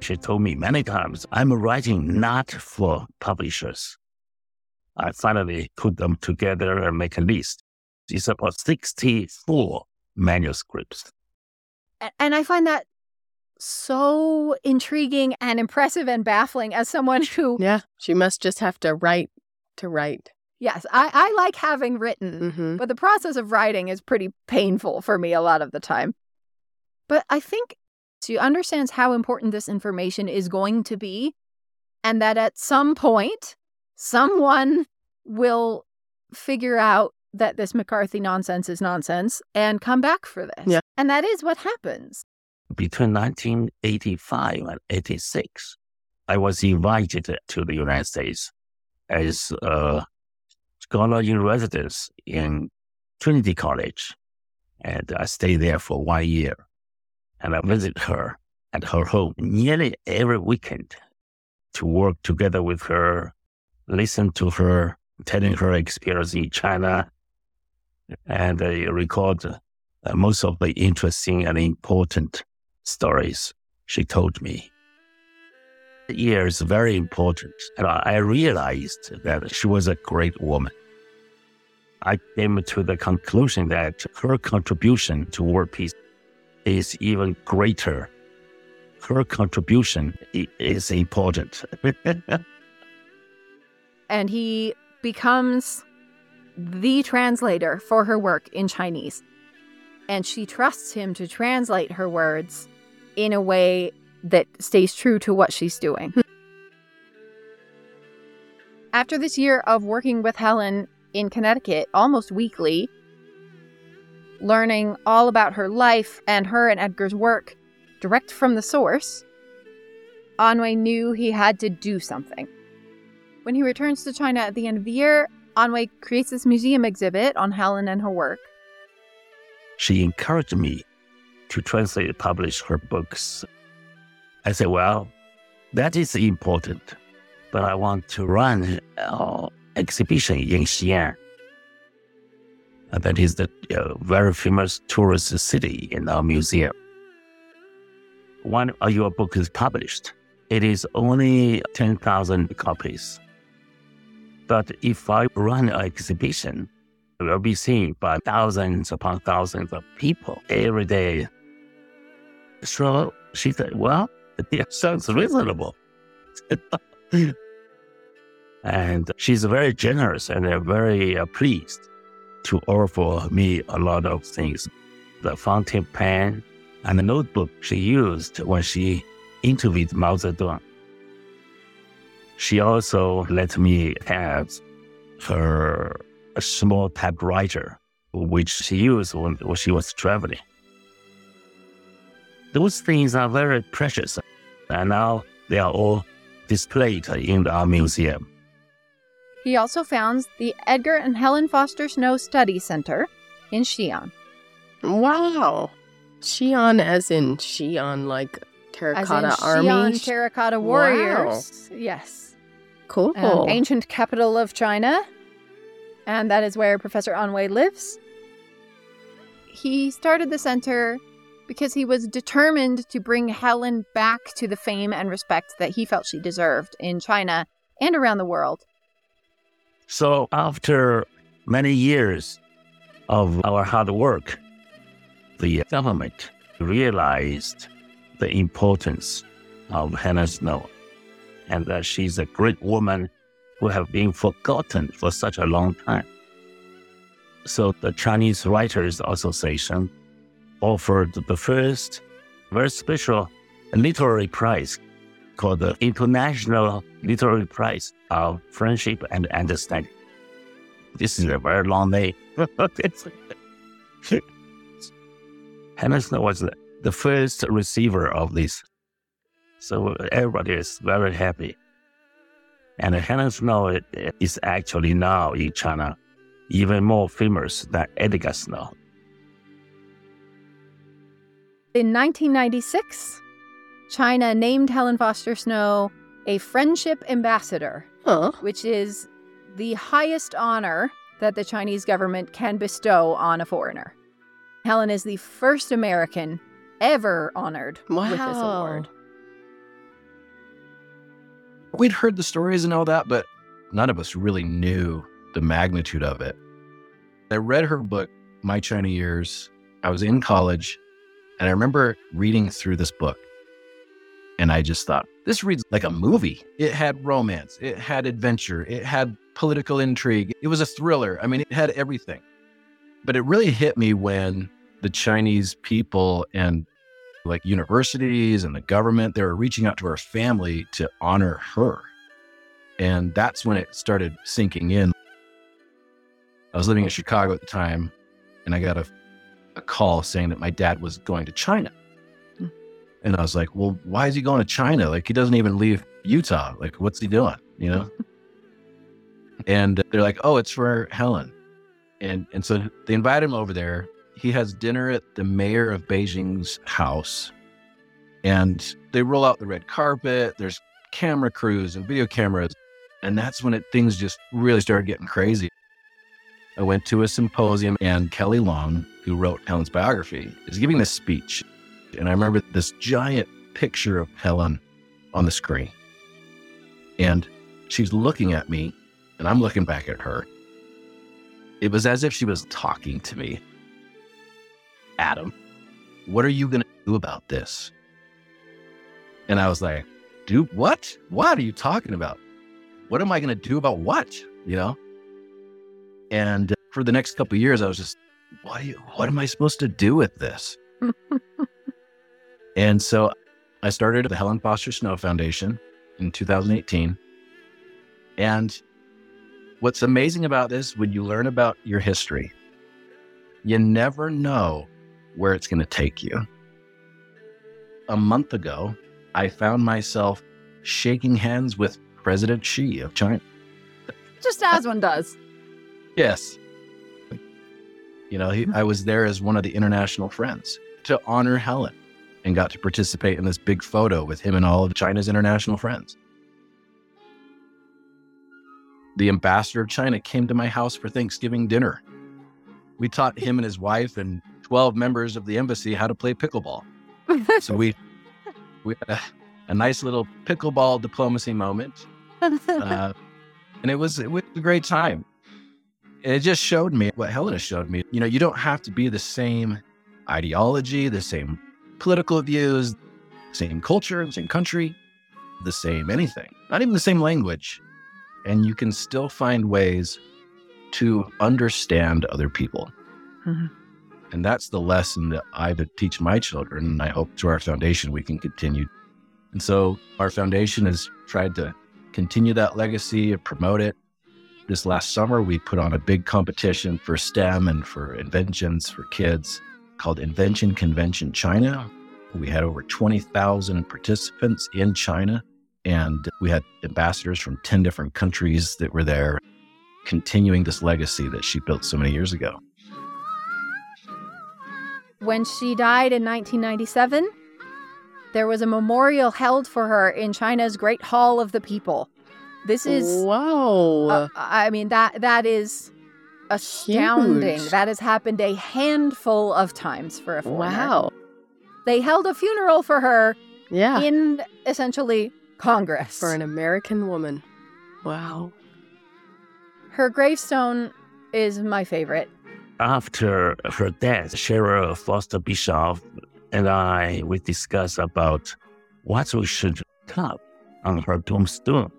[SPEAKER 7] She told me many times, I'm writing not for publishers. I finally put them together and make a list. It's about 64 manuscripts.
[SPEAKER 2] And I find that so intriguing and impressive and baffling as someone who.
[SPEAKER 3] Yeah, she must just have to write to write.
[SPEAKER 2] Yes, I, I like having written,
[SPEAKER 3] hmm
[SPEAKER 2] but the process of writing is pretty painful for me a lot of the time. But I think she understands how important this information is going to be, and that at some point, someone will figure out that this McCarthy nonsense is nonsense and come back for this.
[SPEAKER 3] Yeah.
[SPEAKER 2] And that is what happens.
[SPEAKER 7] Between 1985 and 86, I was invited to the United States as a scholar in residence in Trinity College. And I stayed there for one year. And I visit her at her home nearly every weekend to work together with her, listen to her, telling her experience in China, and I record uh, most of the interesting and important stories she told me. The year is very important, and I I realized that she was a great woman. I came to the conclusion that her contribution to world peace is even greater. Her contribution is important.
[SPEAKER 2] And he becomes the translator for her work in Chinese. And she trusts him to translate her words in a way that stays true to what she's doing. After this year of working with Helen in Connecticut almost weekly, learning all about her life and her and Edgar's work direct from the source, An Wei knew he had to do something. When he returns to China at the end of the year, An Wei creates this museum exhibit on Helen and her work.
[SPEAKER 7] she encouraged me to translate and publish her books. I said, well, that is important, but I want to run an exhibition in Xi'an. And that is the uh, very famous tourist city in our museum. When of your book is published. It is only 10,000 copies. But if I run an exhibition, it will be seen by thousands upon thousands of people every day. So she said, Well, it sounds reasonable. and she's very generous and uh, very uh, pleased to offer me a lot of things. The fountain pen and the notebook she used when she interviewed Mao Zedong. She also let me have her small typewriter, which she used when, when she was traveling. Those things are very precious, and now they are all displayed in our museum.
[SPEAKER 2] He also founds the Edgar and Helen Foster Snow Study Center in Xi'an.
[SPEAKER 3] Wow. Xi'an as in Xi'an, like terracotta
[SPEAKER 2] As in
[SPEAKER 3] army.
[SPEAKER 2] Xi'an terracotta warriors. Wow. Yes.
[SPEAKER 3] cool.
[SPEAKER 2] Um, ancient capital of China. And that is where Professor An Wei lives. He started the center because he was determined to bring Helen back to the fame and respect that he felt she deserved in China and around the world.
[SPEAKER 7] So after many years of our hard work, the government realized the importance of Hannah Snow and that she's a great woman who have been forgotten for such a long time. So the Chinese Writers Association offered the first very special literary prize called the International Literary Prize of Friendship and Understanding. This is a very long name. Helen Snow was the, the first receiver of this. So everybody is very happy. And Helen Snow is actually now in China even more famous than Edgar Snow.
[SPEAKER 2] In 1996, China named Helen Foster Snow a Friendship Ambassador,
[SPEAKER 3] Huh.
[SPEAKER 2] which is the highest honor that the Chinese government can bestow on a foreigner. Helen is the first American ever honored with this
[SPEAKER 3] Wow.
[SPEAKER 2] award.
[SPEAKER 4] We'd heard the stories and all that, but none of us really knew the magnitude of it. I read her book, My China Years. I was in college, and I remember reading through this book. And I just thought, this reads like a movie. It had romance, it had adventure, it had political intrigue. It was a thriller. I mean, it had everything. But it really hit me when the Chinese people and like universities and the government, they were reaching out to her family to honor her. And that's when it started sinking in. I was living in Chicago at the time, and I got a, a call saying that my dad was going to China. And I was like, well, why is he going to China? Like, he doesn't even leave Utah. Like, what's he doing? You know? and they're like, oh, it's for Helen. And, and so they invite him over there. He has dinner at the mayor of Beijing's house. And they roll out the red carpet. There's camera crews and video cameras. And that's when it, things just really started getting crazy. I went to a symposium, and Kelly Long, who wrote Helen's biography, is giving this speech. And I remember this giant picture of Helen on the screen. And she's looking at me, and I'm looking back at her. It was as if she was talking to me. Adam, what are you going to do about this? And I was like, do what? What are you talking about? What am I going to do about what? You know? And for the next couple years, I was just, what, you, what am I supposed to do with this? and so I started the Helen Foster Snow Foundation in 2018. And what's amazing about this, when you learn about your history, you never know where it's going to take you. A month ago, I found myself shaking hands with President Xi of China.
[SPEAKER 2] Just as one does.
[SPEAKER 4] Yes. You know, he, I was there as one of the international friends to honor Helen and got to participate in this big photo with him and all of China's international friends. The ambassador of China came to my house for Thanksgiving dinner. We taught him and his wife and 12 members of the embassy how to play pickleball. So we we had a, a nice little pickleball diplomacy moment. Uh, and it was, it was a great time. And it just showed me what Helena showed me. You know, you don't have to be the same ideology, the same political views, same culture, same country, the same anything, not even the same language. And you can still find ways to understand other people.
[SPEAKER 3] Mhm.
[SPEAKER 4] And that's the lesson that I would teach my children. And I hope to our foundation we can continue. And so our foundation has tried to continue that legacy and promote it. This last summer, we put on a big competition for STEM and for inventions for kids called Invention Convention China. We had over 20,000 participants in China, and we had ambassadors from 10 different countries that were there, continuing this legacy that she built so many years ago.
[SPEAKER 2] When she died in 1997, there was a memorial held for her in China's Great Hall of the People. This is
[SPEAKER 3] wow.
[SPEAKER 2] Uh, I mean that that is astounding.
[SPEAKER 3] Huge.
[SPEAKER 2] That has happened a handful of times for a foreigner.
[SPEAKER 3] wow.
[SPEAKER 2] They held a funeral for her
[SPEAKER 3] Yeah.
[SPEAKER 2] in essentially Congress.
[SPEAKER 3] For an American woman. Wow.
[SPEAKER 2] her gravestone is my favorite.
[SPEAKER 7] After her death, Cheryl Foster Bischoff and I we discussed about what we should carve on her tombstone.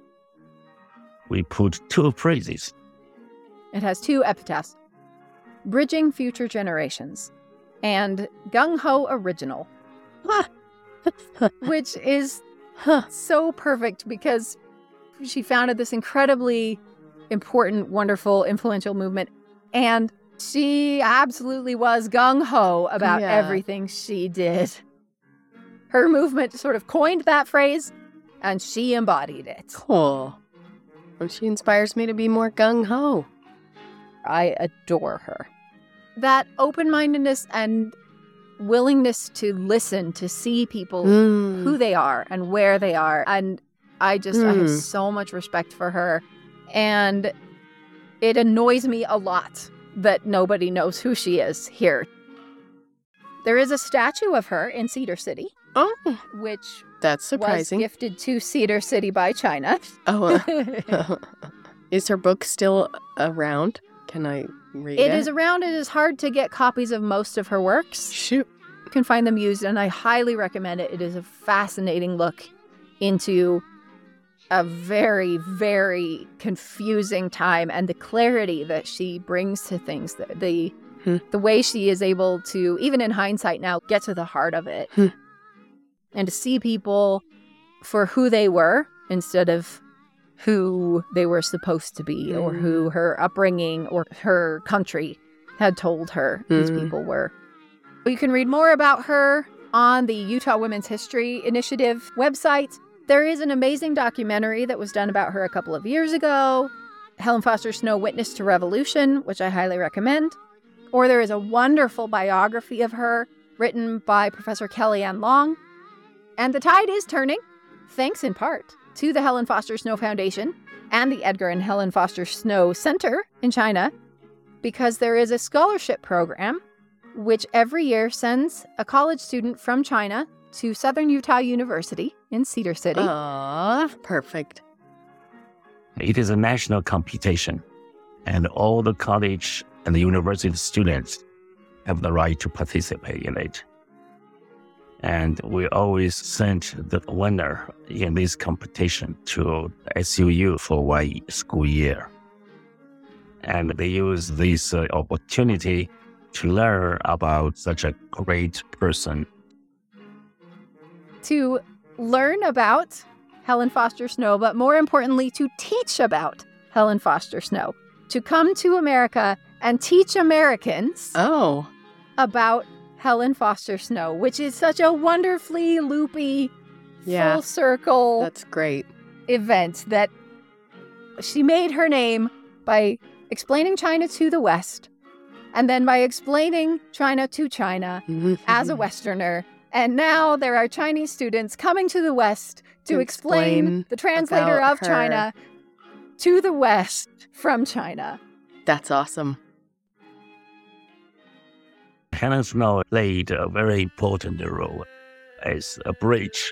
[SPEAKER 7] We put two phrases.
[SPEAKER 2] It has two epitaphs Bridging Future Generations and Gung Ho Original, which is so perfect because she founded this incredibly important, wonderful, influential movement. And she absolutely was gung ho about
[SPEAKER 3] Yeah.
[SPEAKER 2] everything she did. Her movement sort of coined that phrase and she embodied it.
[SPEAKER 3] Cool. And she inspires me to be more gung ho.
[SPEAKER 2] I adore her. That open mindedness and willingness to listen, to see people
[SPEAKER 3] Mm.
[SPEAKER 2] who they are and where they are. And I just, I have
[SPEAKER 3] Mm.
[SPEAKER 2] so much respect for her. And it annoys me a lot that nobody knows who she is here. There is a statue of her in Cedar City,
[SPEAKER 3] Oh,
[SPEAKER 2] which
[SPEAKER 3] that's
[SPEAKER 2] was
[SPEAKER 3] surprising.
[SPEAKER 2] gifted to Cedar City by China.
[SPEAKER 3] Oh, uh, is her book still around? Can I read
[SPEAKER 2] it
[SPEAKER 3] it?
[SPEAKER 2] is around. It is hard to get copies of most of her works.
[SPEAKER 3] Shoot.
[SPEAKER 2] You can find them used, and I highly recommend it. It is a fascinating look into a very, very confusing time and the clarity that she brings to things. The the,
[SPEAKER 3] Hmm.
[SPEAKER 2] the way she is able to, even in hindsight now, get to the heart of it,
[SPEAKER 3] Hmm.
[SPEAKER 2] and to see people for who they were instead of who they were supposed to be, or
[SPEAKER 3] Mm.
[SPEAKER 2] who her upbringing or her country had told her these
[SPEAKER 3] Mm.
[SPEAKER 2] people were. You can read more about her on the Utah Women's History Initiative website. There is an amazing documentary that was done about her a couple of years ago Helen Foster Snow Witness to Revolution, which I highly recommend. Or there is a wonderful biography of her written by Professor Kelly Ann Long. And the tide is turning, thanks in part to the Helen Foster Snow Foundation and the Edgar and Helen Foster Snow Center in China, because there is a scholarship program which every year sends a college student from China to Southern Utah University in Cedar City.
[SPEAKER 3] Aw, perfect.
[SPEAKER 7] It is a national competition, and all the college and the university students have the right to participate in it. And we always send the winner in this competition to SUU for one school year. And they use this uh, opportunity to learn about such a great person.
[SPEAKER 2] To learn about Helen Foster Snow, but more importantly, to teach about Helen Foster Snow, to come to America and teach Americans
[SPEAKER 3] Oh,
[SPEAKER 2] about Helen Foster Snow, which is such a wonderfully loopy,
[SPEAKER 3] Yeah.
[SPEAKER 2] full circle
[SPEAKER 3] that's great.
[SPEAKER 2] event that she made her name by explaining China to the West, and then by explaining China to China as a Westerner. And now there are Chinese students coming to the West to,
[SPEAKER 3] To
[SPEAKER 2] explain,
[SPEAKER 3] explain
[SPEAKER 2] the translator of
[SPEAKER 3] her.
[SPEAKER 2] China to the West from China.
[SPEAKER 3] That's awesome.
[SPEAKER 7] Helen Snow played a very important role as a bridge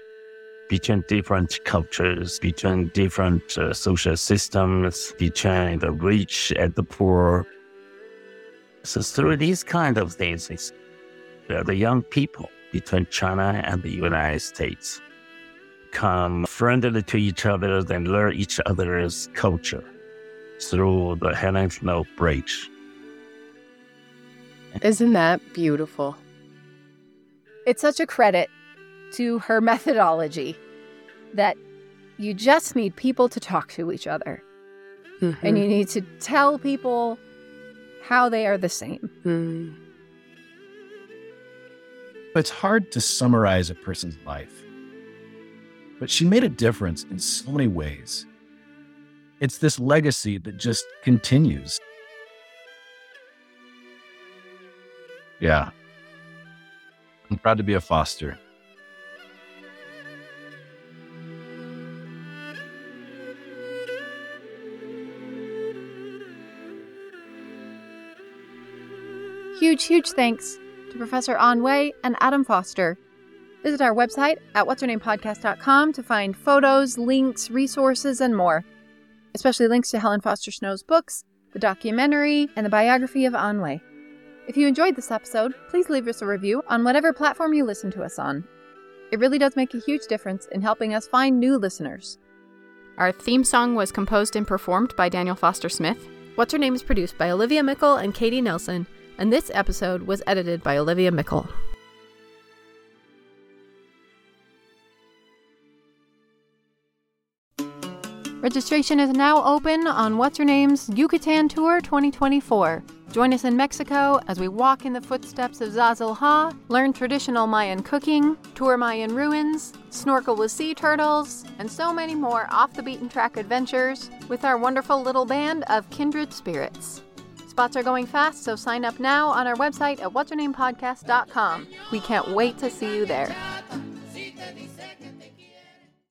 [SPEAKER 7] between different cultures, between different uh, social systems, between the rich and the poor. So through these kind of things, uh, the young people between China and the United States come friendly to each other and learn each other's culture through the Helen Snow Bridge.
[SPEAKER 3] Isn't that beautiful?
[SPEAKER 2] It's such a credit to her methodology that you just need people to talk to each other and
[SPEAKER 3] Mhm.
[SPEAKER 2] you need to tell people how they are the same.
[SPEAKER 3] Mm.
[SPEAKER 4] It's hard to summarize a person's life, but she made a difference in so many ways. It's this legacy that just continues. Yeah. I'm proud to be a foster.
[SPEAKER 2] Huge, huge thanks to Professor Wei and Adam Foster. Visit our website at what'shernamepodcast.com to find photos, links, resources, and more, especially links to Helen Foster Snow's books, the documentary, and the biography of Wei. If you enjoyed this episode, please leave us a review on whatever platform you listen to us on. It really does make a huge difference in helping us find new listeners.
[SPEAKER 1] Our theme song was composed and performed by Daniel Foster Smith. What's Her Name is produced by Olivia Meikle and Katie Nelson, and this episode was edited by Olivia Meikle.
[SPEAKER 2] Registration is now open on What's Her Name's Yucatan Tour 2024. Join us in Mexico as we walk in the footsteps of Zazil Ha, learn traditional Mayan cooking, tour Mayan ruins, snorkel with sea turtles, and so many more off the beaten track adventures with our wonderful little band of kindred spirits. Spots are going fast, so sign up now on our website at what'syournamepodcast.com. We can't wait to see you there.